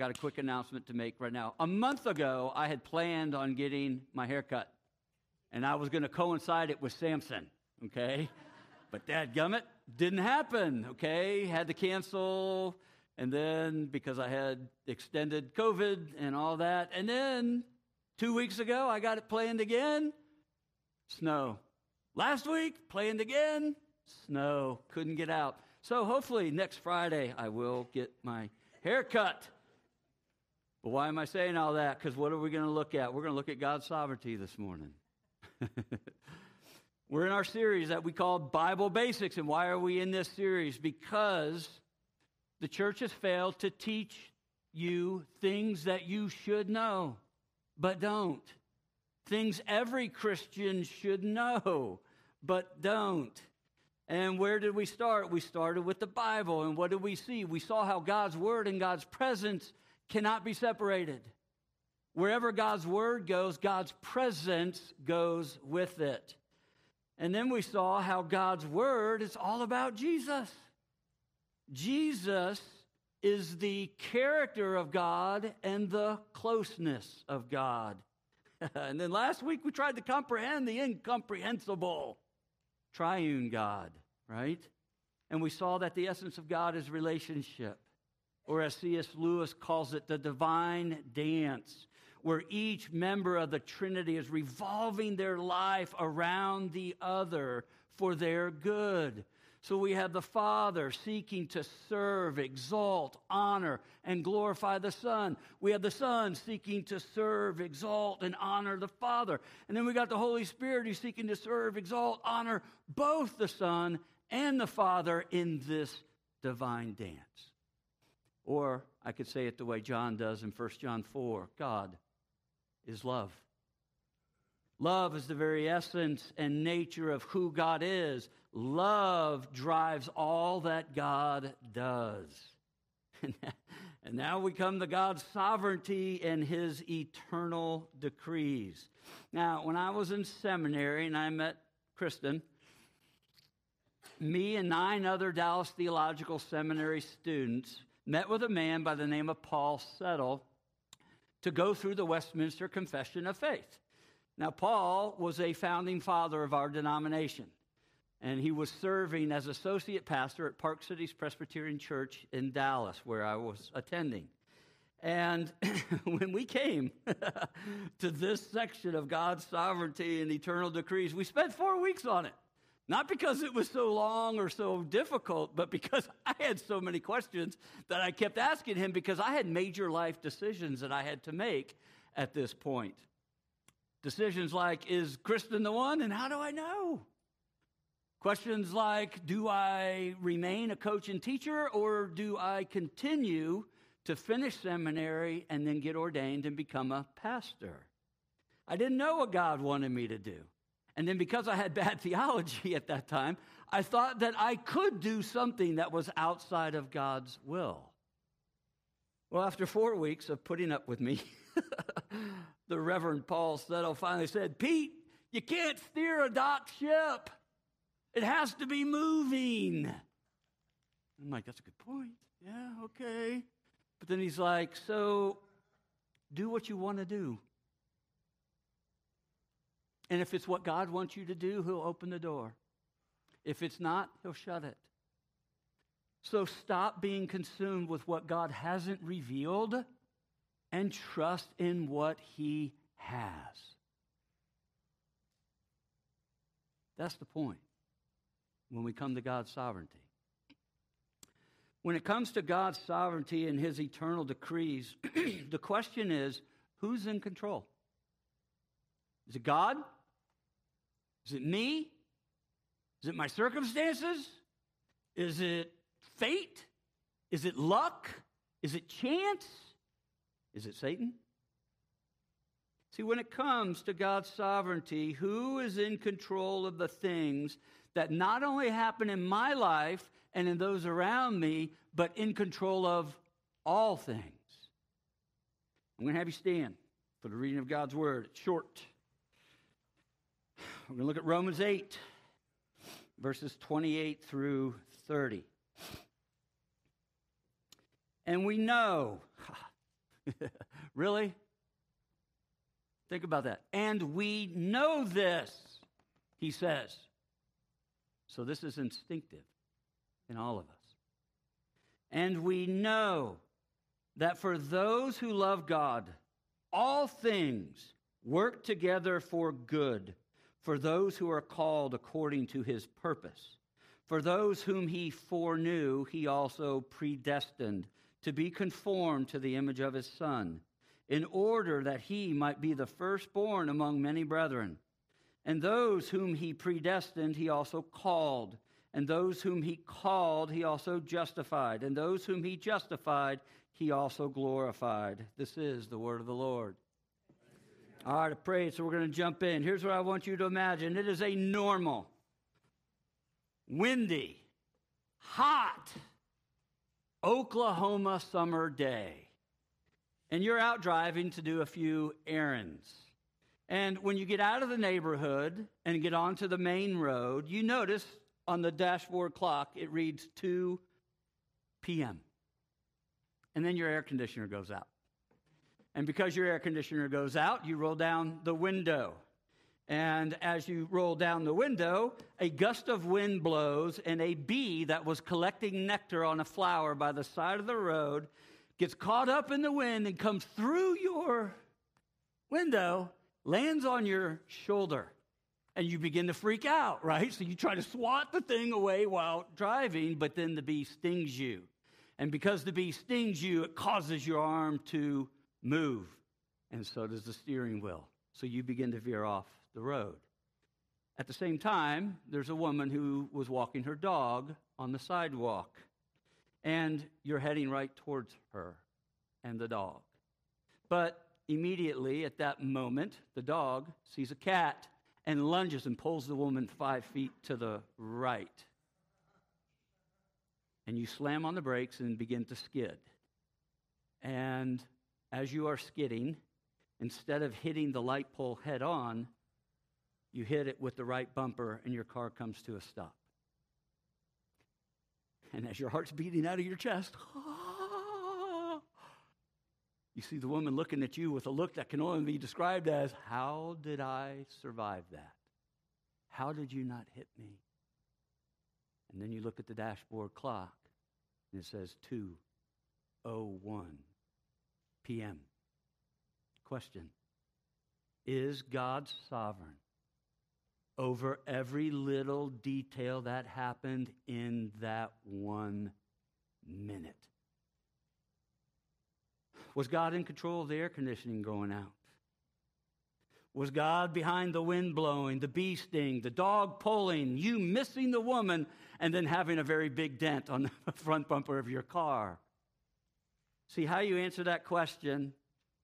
got a quick announcement to make right now. A month ago, I had planned on getting my hair cut, and I was going to coincide it with Samson, okay? but that gummit didn't happen, okay? Had to cancel, and then because I had extended COVID and all that, and then two weeks ago, I got it planned again. Snow. Last week, planned again. Snow. Couldn't get out. So hopefully next Friday, I will get my hair cut. But why am I saying all that? Because what are we going to look at? We're going to look at God's sovereignty this morning. We're in our series that we call Bible Basics. And why are we in this series? Because the church has failed to teach you things that you should know, but don't. Things every Christian should know, but don't. And where did we start? We started with the Bible. And what did we see? We saw how God's Word and God's presence cannot be separated. Wherever God's Word goes, God's presence goes with it. And then we saw how God's Word is all about Jesus. Jesus is the character of God and the closeness of God. and then last week we tried to comprehend the incomprehensible triune God, right? And we saw that the essence of God is relationship, or as C.S. Lewis calls it, the divine dance, where each member of the Trinity is revolving their life around the other for their good. So we have the Father seeking to serve, exalt, honor, and glorify the Son. We have the Son seeking to serve, exalt, and honor the Father. And then we got the Holy Spirit who's seeking to serve, exalt, honor both the Son and the Father in this divine dance. Or I could say it the way John does in 1 John 4 God is love. Love is the very essence and nature of who God is. Love drives all that God does. and now we come to God's sovereignty and his eternal decrees. Now, when I was in seminary and I met Kristen, me and nine other Dallas Theological Seminary students met with a man by the name of Paul Settle to go through the Westminster Confession of Faith. Now, Paul was a founding father of our denomination, and he was serving as associate pastor at Park Cities Presbyterian Church in Dallas, where I was attending. And when we came to this section of God's sovereignty and eternal decrees, we spent four weeks on it. Not because it was so long or so difficult, but because I had so many questions that I kept asking him because I had major life decisions that I had to make at this point. Decisions like, is Kristen the one and how do I know? Questions like, do I remain a coach and teacher or do I continue to finish seminary and then get ordained and become a pastor? I didn't know what God wanted me to do. And then because I had bad theology at that time, I thought that I could do something that was outside of God's will. Well, after four weeks of putting up with me, the Reverend Paul Settle finally said, Pete, you can't steer a dock ship. It has to be moving. I'm like, that's a good point. Yeah, okay. But then he's like, so do what you want to do. And if it's what God wants you to do, he'll open the door. If it's not, he'll shut it. So stop being consumed with what God hasn't revealed and trust in what He has. That's the point when we come to God's sovereignty. When it comes to God's sovereignty and His eternal decrees, the question is who's in control? Is it God? Is it me? Is it my circumstances? Is it fate? Is it luck? Is it chance? Is it Satan? See, when it comes to God's sovereignty, who is in control of the things that not only happen in my life and in those around me, but in control of all things? I'm going to have you stand for the reading of God's word. It's short. We're going to look at Romans 8, verses 28 through 30. And we know really? Think about that. And we know this, he says. So this is instinctive in all of us. And we know that for those who love God, all things work together for good for those who are called according to his purpose. For those whom he foreknew, he also predestined to be conformed to the image of his Son, in order that he might be the firstborn among many brethren. And those whom he predestined, he also called. And those whom he called, he also justified. And those whom he justified, he also glorified. This is the word of the Lord. All right, prayed, so we're going to jump in. Here's what I want you to imagine it is a normal, windy, hot Oklahoma summer day. And you're out driving to do a few errands. And when you get out of the neighborhood and get onto the main road, you notice on the dashboard clock it reads 2 p.m. And then your air conditioner goes out. And because your air conditioner goes out, you roll down the window. And as you roll down the window, a gust of wind blows, and a bee that was collecting nectar on a flower by the side of the road gets caught up in the wind and comes through your window, lands on your shoulder, and you begin to freak out, right? So you try to swat the thing away while driving, but then the bee stings you. And because the bee stings you, it causes your arm to move, and so does the steering wheel. So you begin to veer off the road. At the same time, there's a woman who was walking her dog on the sidewalk, and you're heading right towards her and the dog. But immediately at that moment, the dog sees a cat and lunges and pulls the woman five feet to the right. And you slam on the brakes and begin to skid. And as you are skidding, instead of hitting the light pole head on, you hit it with the right bumper and your car comes to a stop. And as your heart's beating out of your chest, you see the woman looking at you with a look that can only be described as, How did I survive that? How did you not hit me? And then you look at the dashboard clock and it says 201 p.m. Question Is God sovereign over every little detail that happened in that one minute? Was God in control of the air conditioning going out? Was God behind the wind blowing, the bee sting, the dog pulling, you missing the woman, and then having a very big dent on the front bumper of your car? See, how you answer that question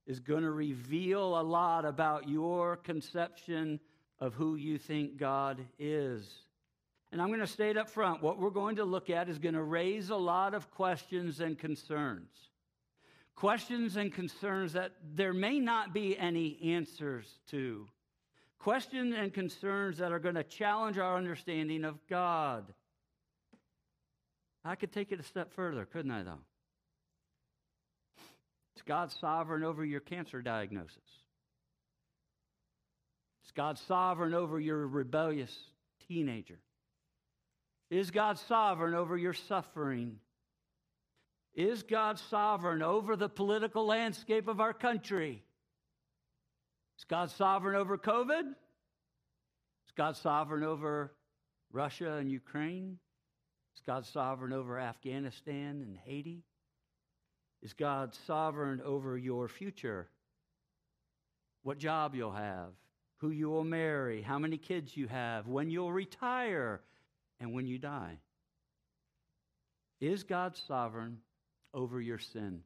is going to reveal a lot about your conception of who you think God is. And I'm going to state up front what we're going to look at is going to raise a lot of questions and concerns. Questions and concerns that there may not be any answers to. Questions and concerns that are going to challenge our understanding of God. I could take it a step further, couldn't I, though? Is God sovereign over your cancer diagnosis? Is God sovereign over your rebellious teenager? Is God sovereign over your suffering? Is God sovereign over the political landscape of our country? Is God sovereign over COVID? Is God sovereign over Russia and Ukraine? Is God sovereign over Afghanistan and Haiti? Is God sovereign over your future? What job you'll have, who you will marry, how many kids you have, when you'll retire, and when you die? Is God sovereign over your sin?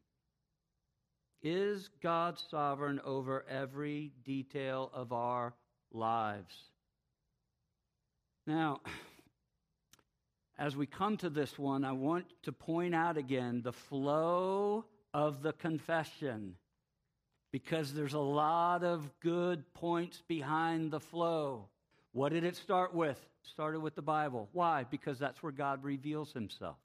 Is God sovereign over every detail of our lives? Now, as we come to this one, I want to point out again the flow of the confession because there's a lot of good points behind the flow. What did it start with? It started with the Bible. Why? Because that's where God reveals himself.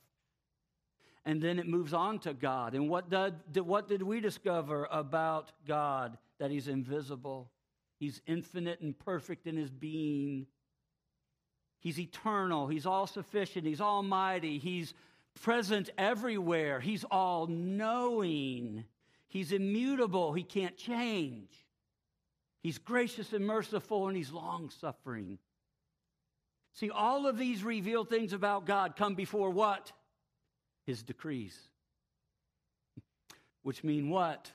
And then it moves on to God. And what did, what did we discover about God? That He's invisible, He's infinite and perfect in His being. He's eternal, He's all sufficient, He's almighty, He's present everywhere, He's all knowing, He's immutable, He can't change. He's gracious and merciful, and He's long suffering. See, all of these revealed things about God come before what? His decrees. Which mean what?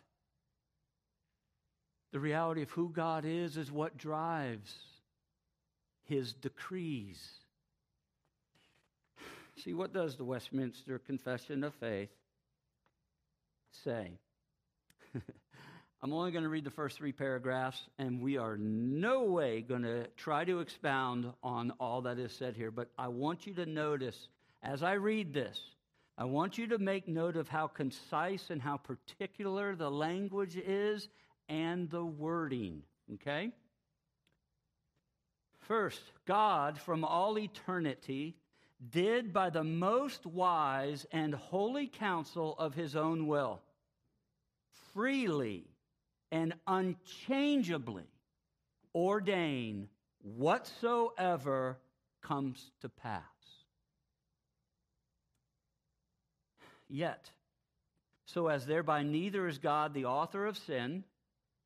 The reality of who God is is what drives his decrees. See, what does the Westminster Confession of Faith say? I'm only going to read the first three paragraphs, and we are no way going to try to expound on all that is said here. But I want you to notice as I read this, I want you to make note of how concise and how particular the language is and the wording. Okay? First, God from all eternity did by the most wise and holy counsel of his own will freely and unchangeably ordain whatsoever comes to pass. Yet, so as thereby neither is God the author of sin,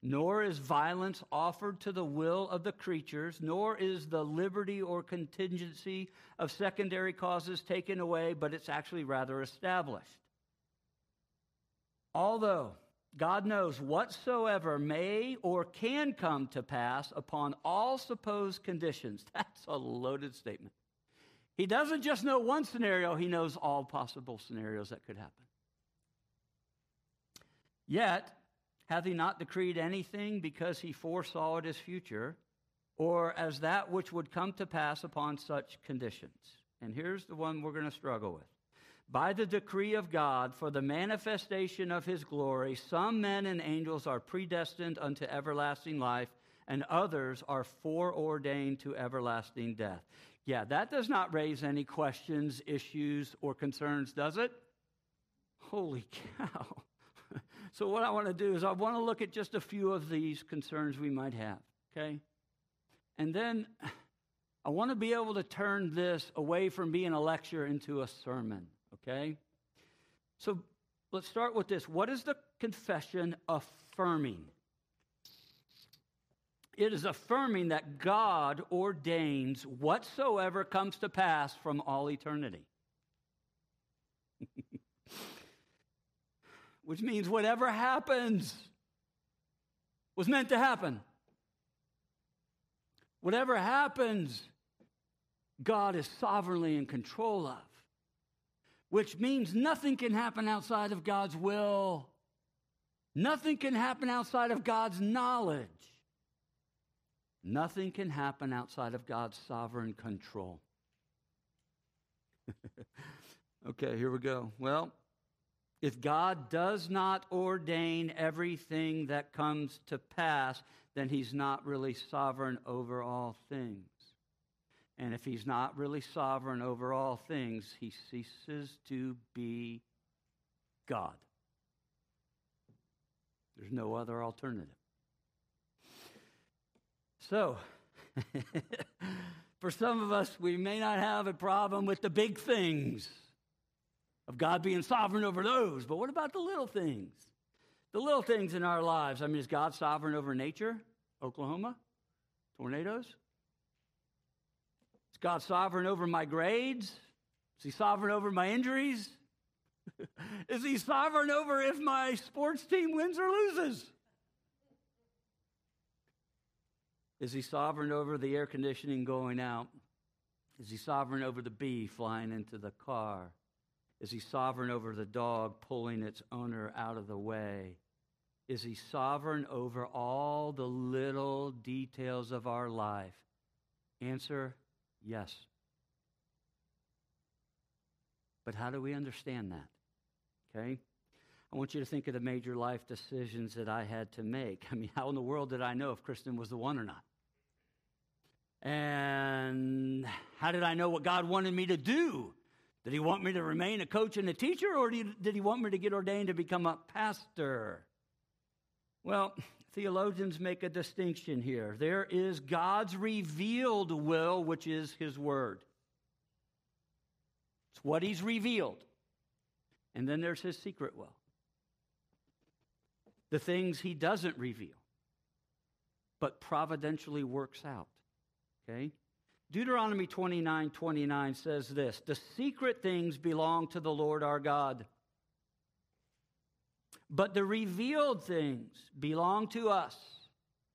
nor is violence offered to the will of the creatures, nor is the liberty or contingency of secondary causes taken away, but it's actually rather established. Although God knows whatsoever may or can come to pass upon all supposed conditions. That's a loaded statement. He doesn't just know one scenario, he knows all possible scenarios that could happen. Yet, hath he not decreed anything because he foresaw it as future, or as that which would come to pass upon such conditions? And here's the one we're going to struggle with by the decree of God for the manifestation of his glory, some men and angels are predestined unto everlasting life, and others are foreordained to everlasting death. Yeah, that does not raise any questions, issues, or concerns, does it? Holy cow. So, what I want to do is, I want to look at just a few of these concerns we might have, okay? And then I want to be able to turn this away from being a lecture into a sermon okay? So let's start with this. What is the confession affirming? It is affirming that God ordains whatsoever comes to pass from all eternity. Which means whatever happens was meant to happen. Whatever happens, God is sovereignly in control of which means nothing can happen outside of God's will. Nothing can happen outside of God's knowledge. Nothing can happen outside of God's sovereign control. okay, here we go. Well, if God does not ordain everything that comes to pass, then he's not really sovereign over all things. And if he's not really sovereign over all things, he ceases to be God. There's no other alternative. So, for some of us, we may not have a problem with the big things of God being sovereign over those, but what about the little things? The little things in our lives. I mean, is God sovereign over nature? Oklahoma? Tornadoes? Is God sovereign over my grades? Is he sovereign over my injuries? Is he sovereign over if my sports team wins or loses? Is he sovereign over the air conditioning going out? Is he sovereign over the bee flying into the car? Is he sovereign over the dog pulling its owner out of the way? Is he sovereign over all the little details of our life? Answer Yes. But how do we understand that? Okay? I want you to think of the major life decisions that I had to make. I mean, how in the world did I know if Kristen was the one or not? And how did I know what God wanted me to do Did he want me to remain a coach and a teacher, or did he want me to get ordained to become a pastor? Well, theologians make a distinction here. There is God's revealed will, which is his word. It's what he's revealed. And then there's his secret will. The things he doesn't reveal, but providentially works out. Okay? Deuteronomy 29 29 says this The secret things belong to the Lord our God. But the revealed things belong to us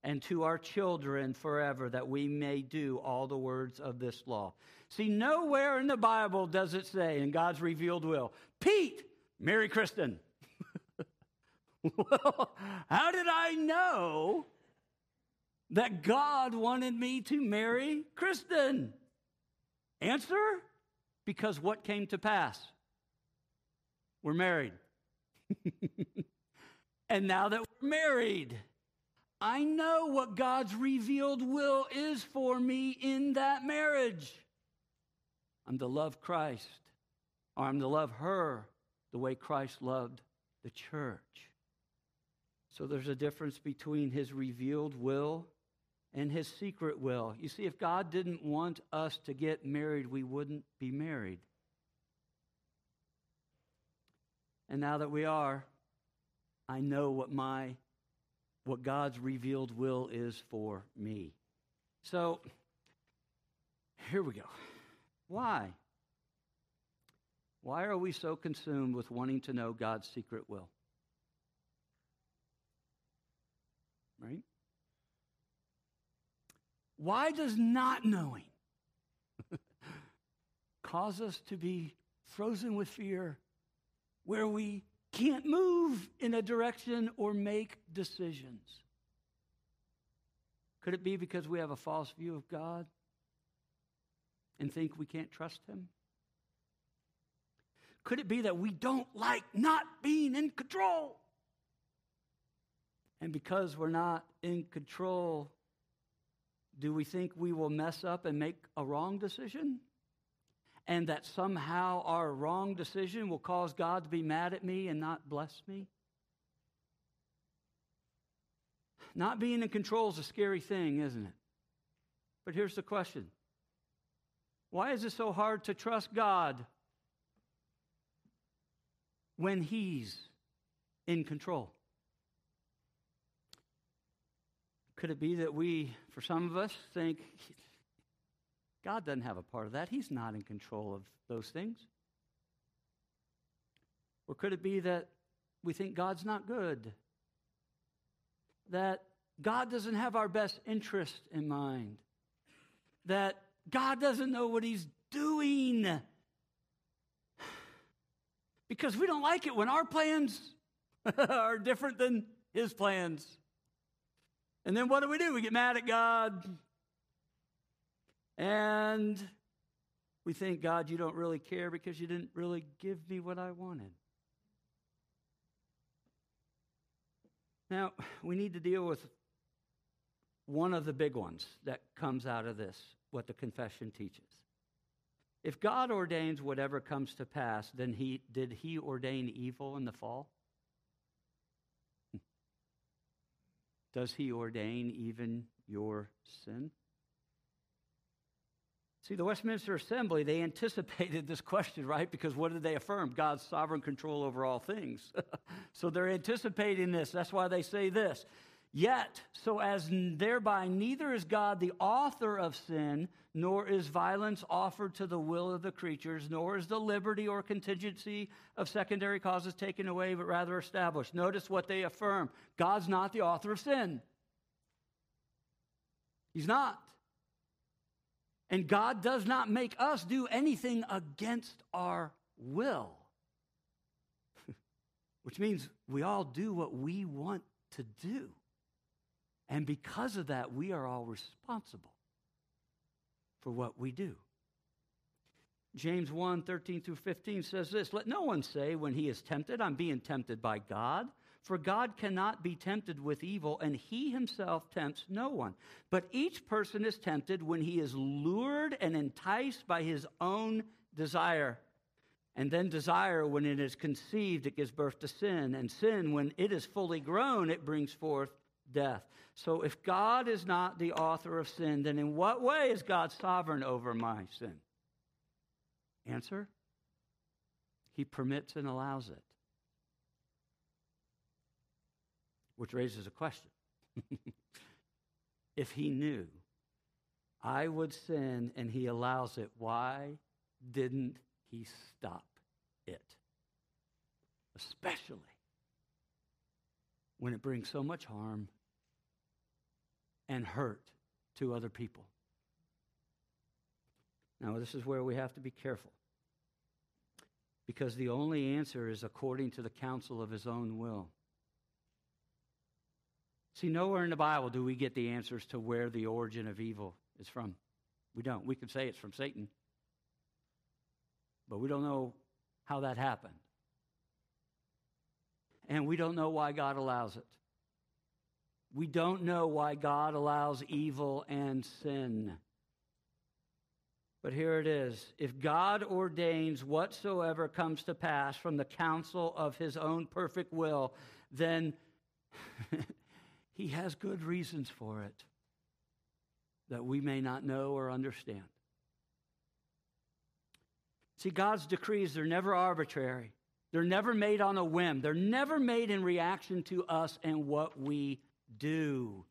and to our children forever, that we may do all the words of this law. See, nowhere in the Bible does it say, in God's revealed will, Pete, marry Kristen. well, how did I know that God wanted me to marry Kristen? Answer because what came to pass? We're married. and now that we're married, I know what God's revealed will is for me in that marriage. I'm to love Christ, or I'm to love her the way Christ loved the church. So there's a difference between his revealed will and his secret will. You see, if God didn't want us to get married, we wouldn't be married. And now that we are, I know what my what God's revealed will is for me. So here we go. Why? Why are we so consumed with wanting to know God's secret will? Right? Why does not knowing cause us to be frozen with fear where we can't move in a direction or make decisions? Could it be because we have a false view of God and think we can't trust Him? Could it be that we don't like not being in control? And because we're not in control, do we think we will mess up and make a wrong decision? And that somehow our wrong decision will cause God to be mad at me and not bless me? Not being in control is a scary thing, isn't it? But here's the question Why is it so hard to trust God when He's in control? Could it be that we, for some of us, think God doesn't have a part of that? He's not in control of those things. Or could it be that we think God's not good? That God doesn't have our best interest in mind? That God doesn't know what He's doing? Because we don't like it when our plans are different than His plans. And then what do we do? We get mad at God. And we think, God, you don't really care because you didn't really give me what I wanted. Now, we need to deal with one of the big ones that comes out of this, what the confession teaches. If God ordains whatever comes to pass, then he, did he ordain evil in the fall? Does he ordain even your sin? See, the Westminster Assembly, they anticipated this question, right? Because what did they affirm? God's sovereign control over all things. so they're anticipating this. That's why they say this. Yet, so as thereby neither is God the author of sin, nor is violence offered to the will of the creatures, nor is the liberty or contingency of secondary causes taken away, but rather established. Notice what they affirm God's not the author of sin. He's not. And God does not make us do anything against our will, which means we all do what we want to do. And because of that, we are all responsible for what we do. James 1 13 through 15 says this Let no one say when he is tempted, I'm being tempted by God. For God cannot be tempted with evil, and he himself tempts no one. But each person is tempted when he is lured and enticed by his own desire. And then desire, when it is conceived, it gives birth to sin. And sin, when it is fully grown, it brings forth death. So if God is not the author of sin, then in what way is God sovereign over my sin? Answer He permits and allows it. Which raises a question. if He knew I would sin and He allows it, why didn't He stop it? Especially when it brings so much harm and hurt to other people. Now, this is where we have to be careful. Because the only answer is according to the counsel of his own will. See, nowhere in the Bible do we get the answers to where the origin of evil is from. We don't. We can say it's from Satan, but we don't know how that happened. And we don't know why God allows it. We don't know why God allows evil and sin. But here it is. If God ordains whatsoever comes to pass from the counsel of his own perfect will, then he has good reasons for it that we may not know or understand. See, God's decrees, they're never arbitrary. They're never made on a whim. They're never made in reaction to us and what we do.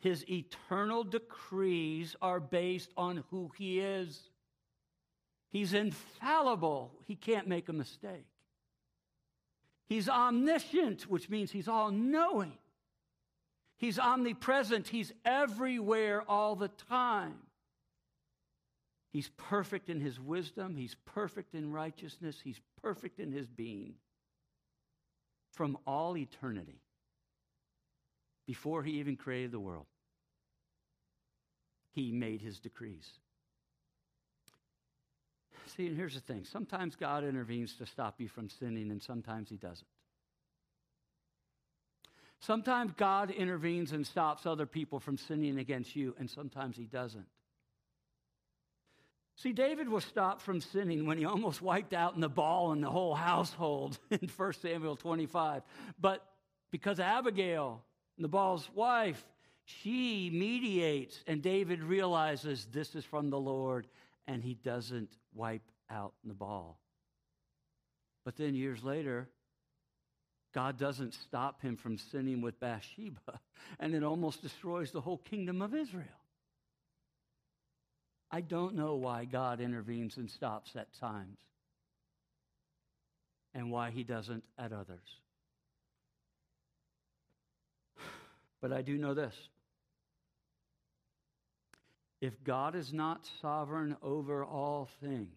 His eternal decrees are based on who he is. He's infallible. He can't make a mistake. He's omniscient, which means he's all knowing. He's omnipresent. He's everywhere all the time. He's perfect in his wisdom. He's perfect in righteousness. He's perfect in his being from all eternity before he even created the world. He made his decrees. See, and here's the thing sometimes God intervenes to stop you from sinning, and sometimes he doesn't. Sometimes God intervenes and stops other people from sinning against you, and sometimes he doesn't. See, David was stopped from sinning when he almost wiped out Nabal and the whole household in 1 Samuel 25. But because Abigail, Nabal's wife, she mediates, and David realizes this is from the Lord, and he doesn't wipe out Nabal. But then years later, God doesn't stop him from sinning with Bathsheba, and it almost destroys the whole kingdom of Israel. I don't know why God intervenes and stops at times and why he doesn't at others. But I do know this. If God is not sovereign over all things,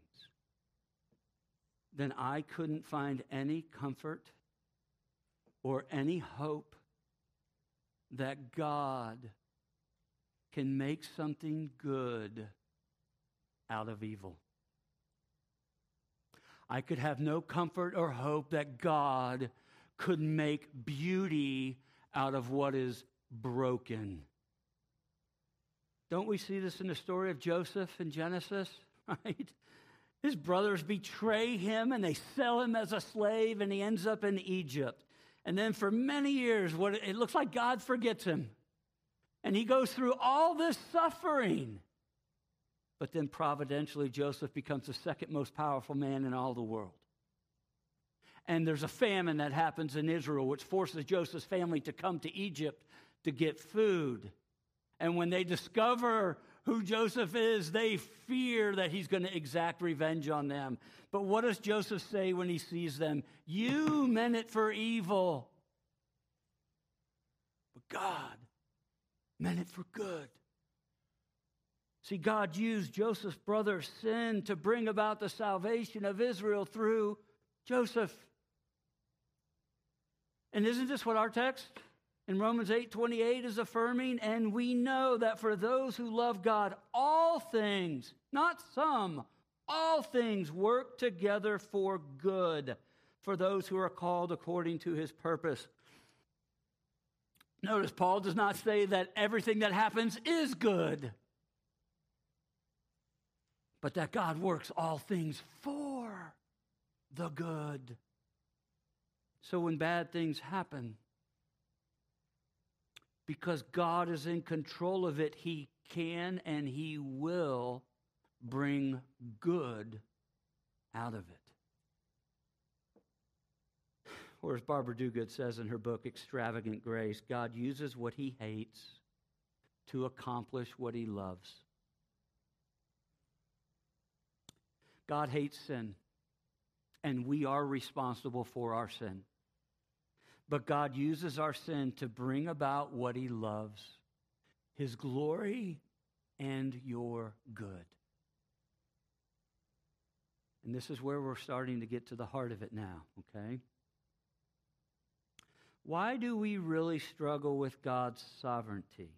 then I couldn't find any comfort or any hope that God can make something good out of evil. I could have no comfort or hope that God could make beauty out of what is broken. Don't we see this in the story of Joseph in Genesis? Right? His brothers betray him and they sell him as a slave, and he ends up in Egypt. And then for many years, what it looks like God forgets him. And he goes through all this suffering. But then providentially, Joseph becomes the second most powerful man in all the world. And there's a famine that happens in Israel, which forces Joseph's family to come to Egypt to get food. And when they discover who Joseph is, they fear that he's going to exact revenge on them. But what does Joseph say when he sees them? You meant it for evil, but God meant it for good. See, God used Joseph's brother's sin to bring about the salvation of Israel through Joseph. And isn't this what our text in Romans 8 28 is affirming? And we know that for those who love God, all things, not some, all things work together for good for those who are called according to his purpose. Notice Paul does not say that everything that happens is good but that God works all things for the good. So when bad things happen, because God is in control of it, He can and He will bring good out of it. Or as Barbara Duguid says in her book, Extravagant Grace, God uses what He hates to accomplish what He loves. God hates sin, and we are responsible for our sin. But God uses our sin to bring about what He loves His glory and your good. And this is where we're starting to get to the heart of it now, okay? Why do we really struggle with God's sovereignty?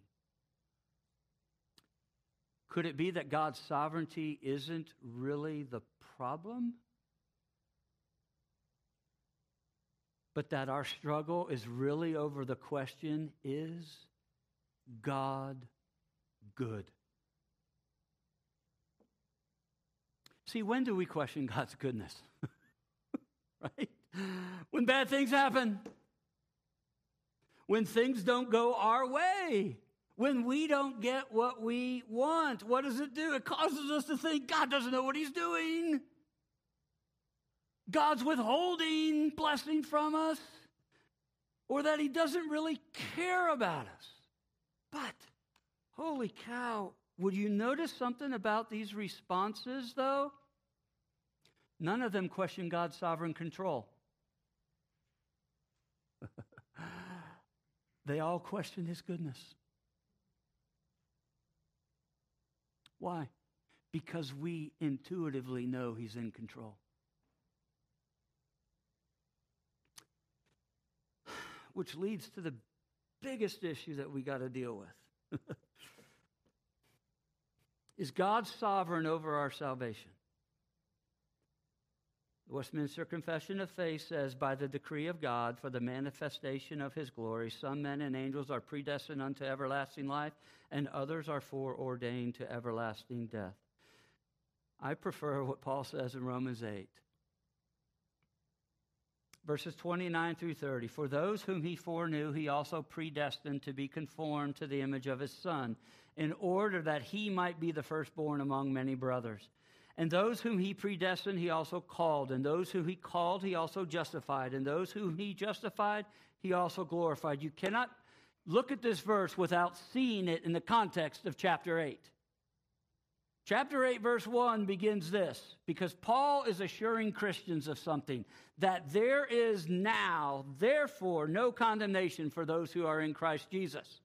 Could it be that God's sovereignty isn't really the problem? But that our struggle is really over the question is God good? See, when do we question God's goodness? right? When bad things happen, when things don't go our way, when we don't get what we want, what does it do? It causes us to think God doesn't know what He's doing. God's withholding blessing from us or that he doesn't really care about us. But, holy cow, would you notice something about these responses, though? None of them question God's sovereign control. they all question his goodness. Why? Because we intuitively know he's in control. Which leads to the biggest issue that we got to deal with. Is God sovereign over our salvation? The Westminster Confession of Faith says, By the decree of God, for the manifestation of his glory, some men and angels are predestined unto everlasting life, and others are foreordained to everlasting death. I prefer what Paul says in Romans 8 verses 29 through 30. For those whom he foreknew, he also predestined to be conformed to the image of his Son, in order that he might be the firstborn among many brothers. And those whom he predestined, he also called. And those whom he called, he also justified. And those whom he justified, he also glorified. You cannot look at this verse without seeing it in the context of chapter 8. Chapter 8, verse 1 begins this because Paul is assuring Christians of something that there is now, therefore, no condemnation for those who are in Christ Jesus.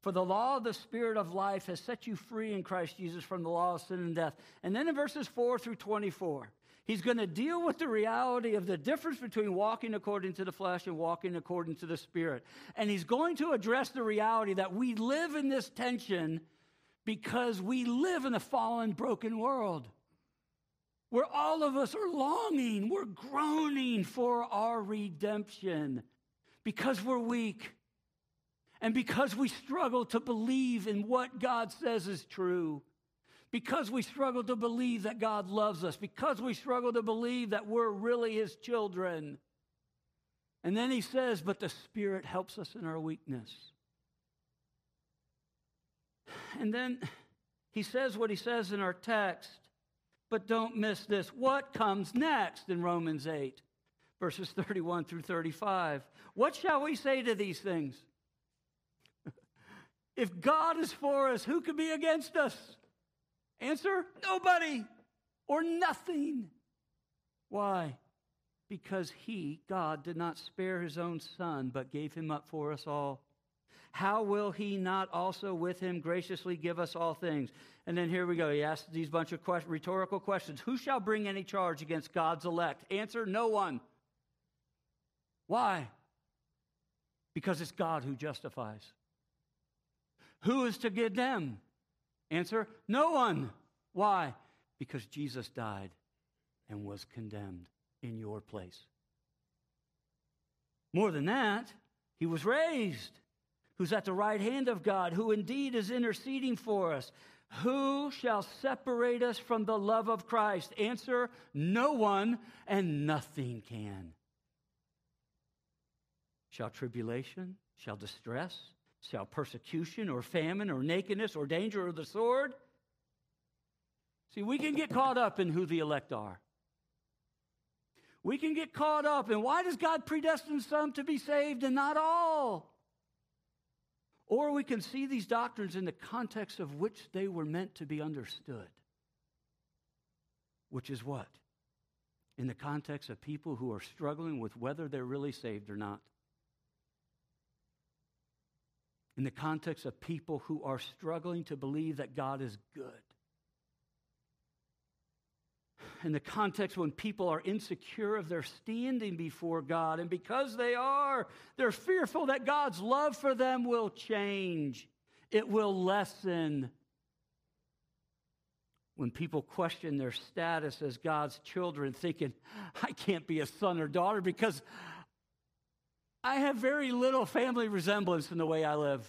For the law of the Spirit of life has set you free in Christ Jesus from the law of sin and death. And then in verses 4 through 24, he's going to deal with the reality of the difference between walking according to the flesh and walking according to the Spirit. And he's going to address the reality that we live in this tension because we live in a fallen, broken world where all of us are longing, we're groaning for our redemption because we're weak and because we struggle to believe in what God says is true. Because we struggle to believe that God loves us, because we struggle to believe that we're really His children. And then he says, But the Spirit helps us in our weakness. And then he says what he says in our text, but don't miss this. What comes next in Romans 8, verses 31 through 35? What shall we say to these things? if God is for us, who can be against us? Answer nobody or nothing. Why? Because he, God, did not spare his own son, but gave him up for us all how will he not also with him graciously give us all things? And then here we go. He asks these bunch of rhetorical questions. Who shall bring any charge against God's elect? Answer no one. Why? Because it's God who justifies. Who is to them? Answer no one. Why? Because Jesus died and was condemned in your place. More than that, he was raised who's at the right hand of God, who indeed is interceding for us. Who shall separate us from the love of Christ? Answer No one, and nothing can. Shall tribulation, shall distress, shall persecution, or famine, or nakedness, or danger, or the sword? See, we can get caught up in who the elect are. We can get caught up in why does God predestine some to be saved and not all? Or we can see these doctrines in the context of which they were meant to be understood. Which is what? In the context of people who are struggling with whether they're really saved or not. In the context of people who are struggling to believe that God is good in the context when people are insecure of their standing before God. And because they are, they're fearful that God's love for them will change, it will lessen. When people question their status as God's children, thinking, I can't be a son or daughter because I have very little family resemblance in the way I live.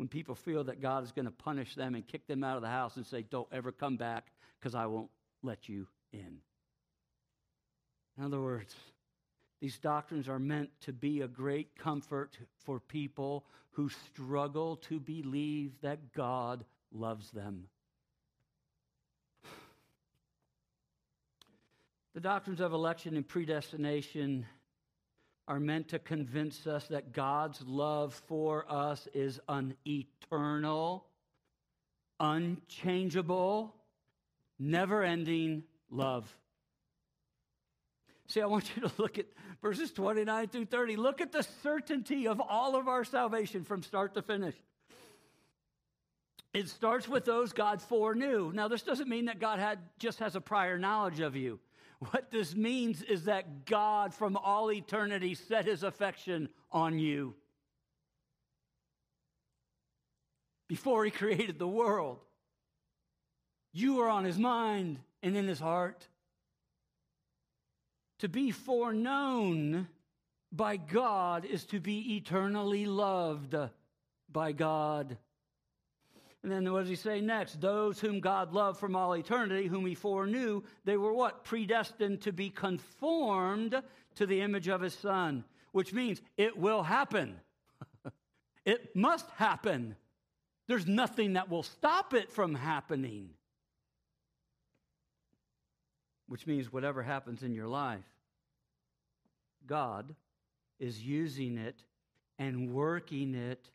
When people feel that God is going to punish them and kick them out of the house and say, Don't ever come back because I won't let you in. In other words, these doctrines are meant to be a great comfort for people who struggle to believe that God loves them. The doctrines of election and predestination are meant to convince us that God's love for us is an eternal, unchangeable, never ending love. See, I want you to look at verses 29 through 30. Look at the certainty of all of our salvation from start to finish. It starts with those God foreknew. Now, this doesn't mean that God had, just has a prior knowledge of you. What this means is that God from all eternity set his affection on you. Before he created the world, you were on his mind and in his heart. To be foreknown by God is to be eternally loved by God. And then what does he say next? Those whom God loved from all eternity, whom he foreknew, they were what? Predestined to be conformed to the image of his son, which means it will happen. it must happen. There's nothing that will stop it from happening. Which means whatever happens in your life, God is using it and working it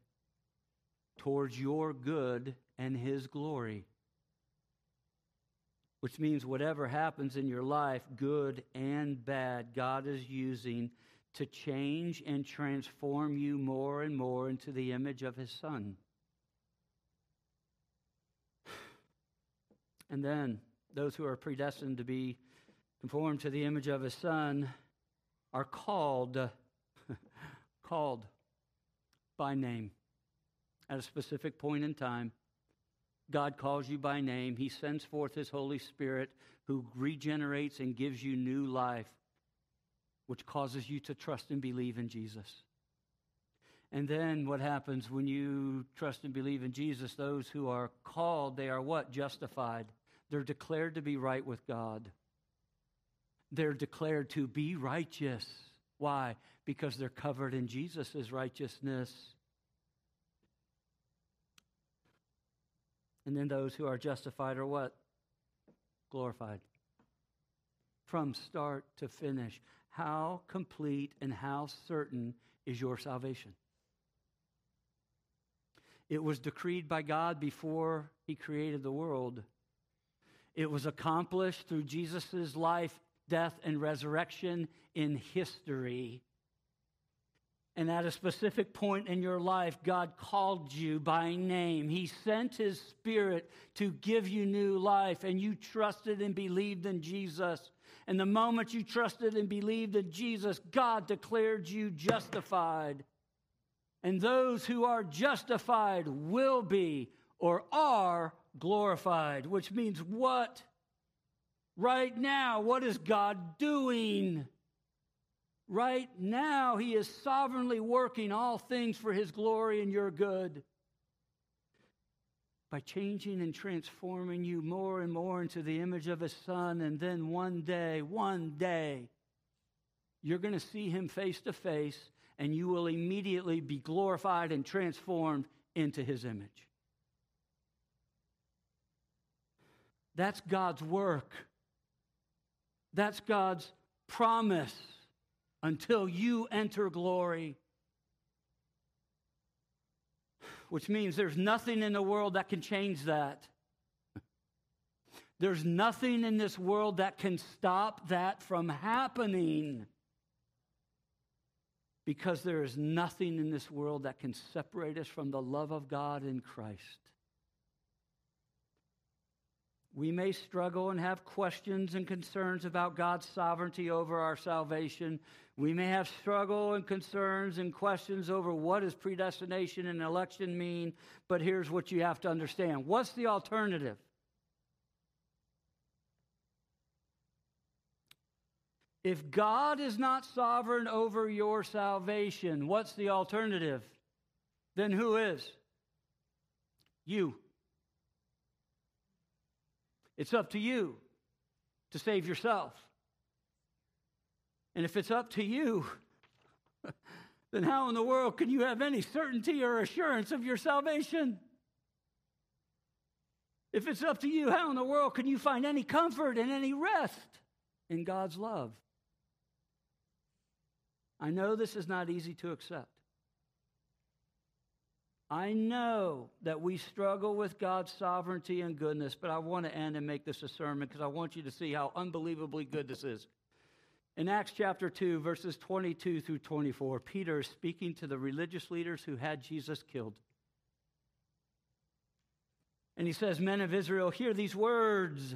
towards your good and His glory. Which means whatever happens in your life, good and bad, God is using to change and transform you more and more into the image of His Son. And then those who are predestined to be conformed to the image of His Son are called, called by name at a specific point in time. God calls you by name. He sends forth His Holy Spirit who regenerates and gives you new life, which causes you to trust and believe in Jesus. And then what happens when you trust and believe in Jesus? Those who are called, they are what? Justified. They're declared to be right with God. They're declared to be righteous. Why? Because they're covered in Jesus' righteousness. And then those who are justified are what? Glorified. From start to finish. How complete and how certain is your salvation? It was decreed by God before he created the world. It was accomplished through Jesus' life, death, and resurrection in history. And at a specific point in your life, God called you by name. He sent His Spirit to give you new life, and you trusted and believed in Jesus. And the moment you trusted and believed in Jesus, God declared you justified. And those who are justified will be or are glorified, which means what? Right now, what is God doing? Right now, He is sovereignly working all things for His glory and your good by changing and transforming you more and more into the image of His Son. And then one day, one day, you're going to see Him face to face, and you will immediately be glorified and transformed into His image. That's God's work. That's God's promise until you enter glory. Which means there's nothing in the world that can change that. There's nothing in this world that can stop that from happening. Because there is nothing in this world that can separate us from the love of God in Christ. We may struggle and have questions and concerns about God's sovereignty over our salvation. We may have struggle and concerns and questions over what does predestination and election mean, but here's what you have to understand. What's the alternative? If God is not sovereign over your salvation, what's the alternative? Then who is? You. It's up to you to save yourself. And if it's up to you, then how in the world can you have any certainty or assurance of your salvation? If it's up to you, how in the world can you find any comfort and any rest in God's love? I know this is not easy to accept. I know that we struggle with God's sovereignty and goodness, but I want to end and make this a sermon because I want you to see how unbelievably good this is. In Acts chapter 2, verses 22 through 24, Peter is speaking to the religious leaders who had Jesus killed. And he says, Men of Israel, hear these words.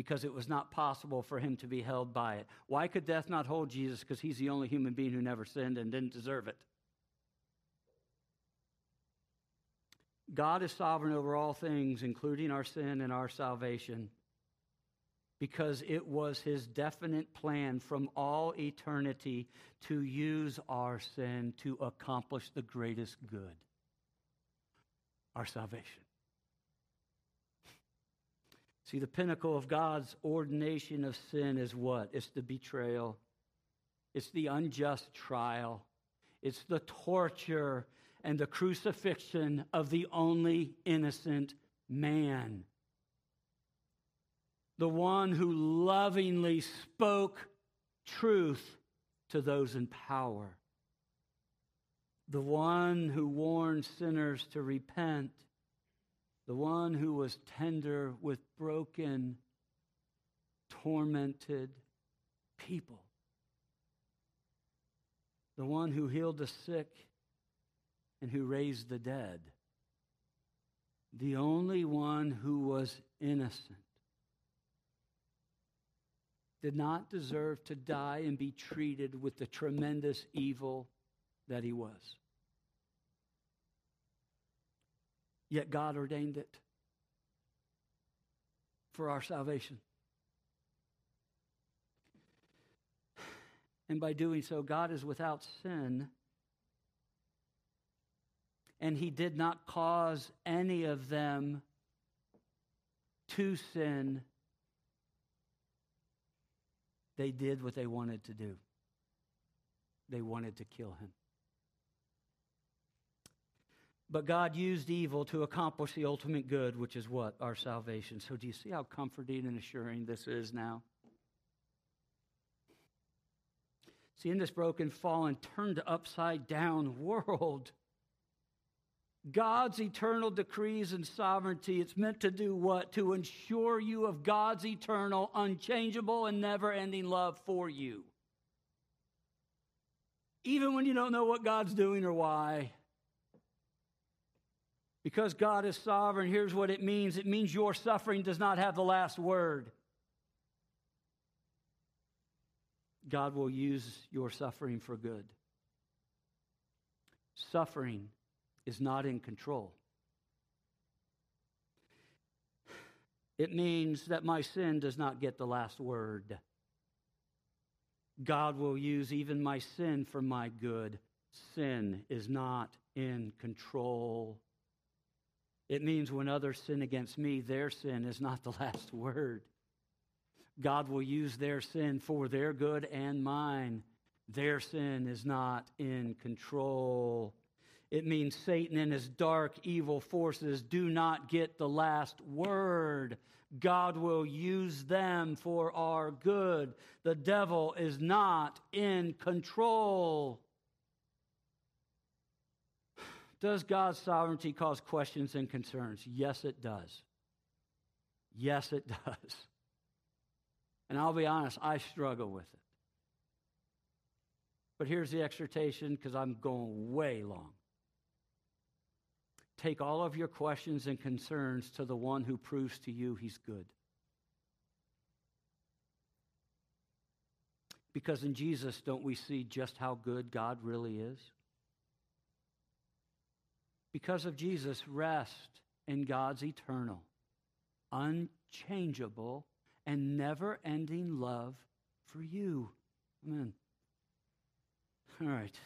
because it was not possible for him to be held by it. Why could death not hold Jesus? Because he's the only human being who never sinned and didn't deserve it. God is sovereign over all things, including our sin and our salvation, because it was his definite plan from all eternity to use our sin to accomplish the greatest good our salvation. See, the pinnacle of God's ordination of sin is what? It's the betrayal, it's the unjust trial, it's the torture and the crucifixion of the only innocent man. The one who lovingly spoke truth to those in power. The one who warned sinners to repent the one who was tender with broken, tormented people, the one who healed the sick and who raised the dead, the only one who was innocent. Did not deserve to die and be treated with the tremendous evil that he was. Yet God ordained it for our salvation. And by doing so, God is without sin. And He did not cause any of them to sin. They did what they wanted to do, they wanted to kill Him. But God used evil to accomplish the ultimate good, which is what? Our salvation. So, do you see how comforting and assuring this is now? See, in this broken, fallen, turned upside down world, God's eternal decrees and sovereignty, it's meant to do what? To ensure you of God's eternal, unchangeable, and never ending love for you. even when you don't know what God's doing or why. Because God is sovereign, here's what it means it means your suffering does not have the last word. God will use your suffering for good. Suffering is not in control. It means that my sin does not get the last word. God will use even my sin for my good. Sin is not in control. It means when others sin against me, their sin is not the last word. God will use their sin for their good and mine. Their sin is not in control. It means Satan and his dark, evil forces do not get the last word. God will use them for our good. The devil is not in control. Does God's sovereignty cause questions and concerns? Yes, it does. Yes, it does. And I'll be honest, I struggle with it. But here's the exhortation because I'm going way long. Take all of your questions and concerns to the one who proves to you he's good. Because in Jesus, don't we see just how good God really is? Because of Jesus, rest in God's eternal, unchangeable, and never ending love for you. Amen. All right.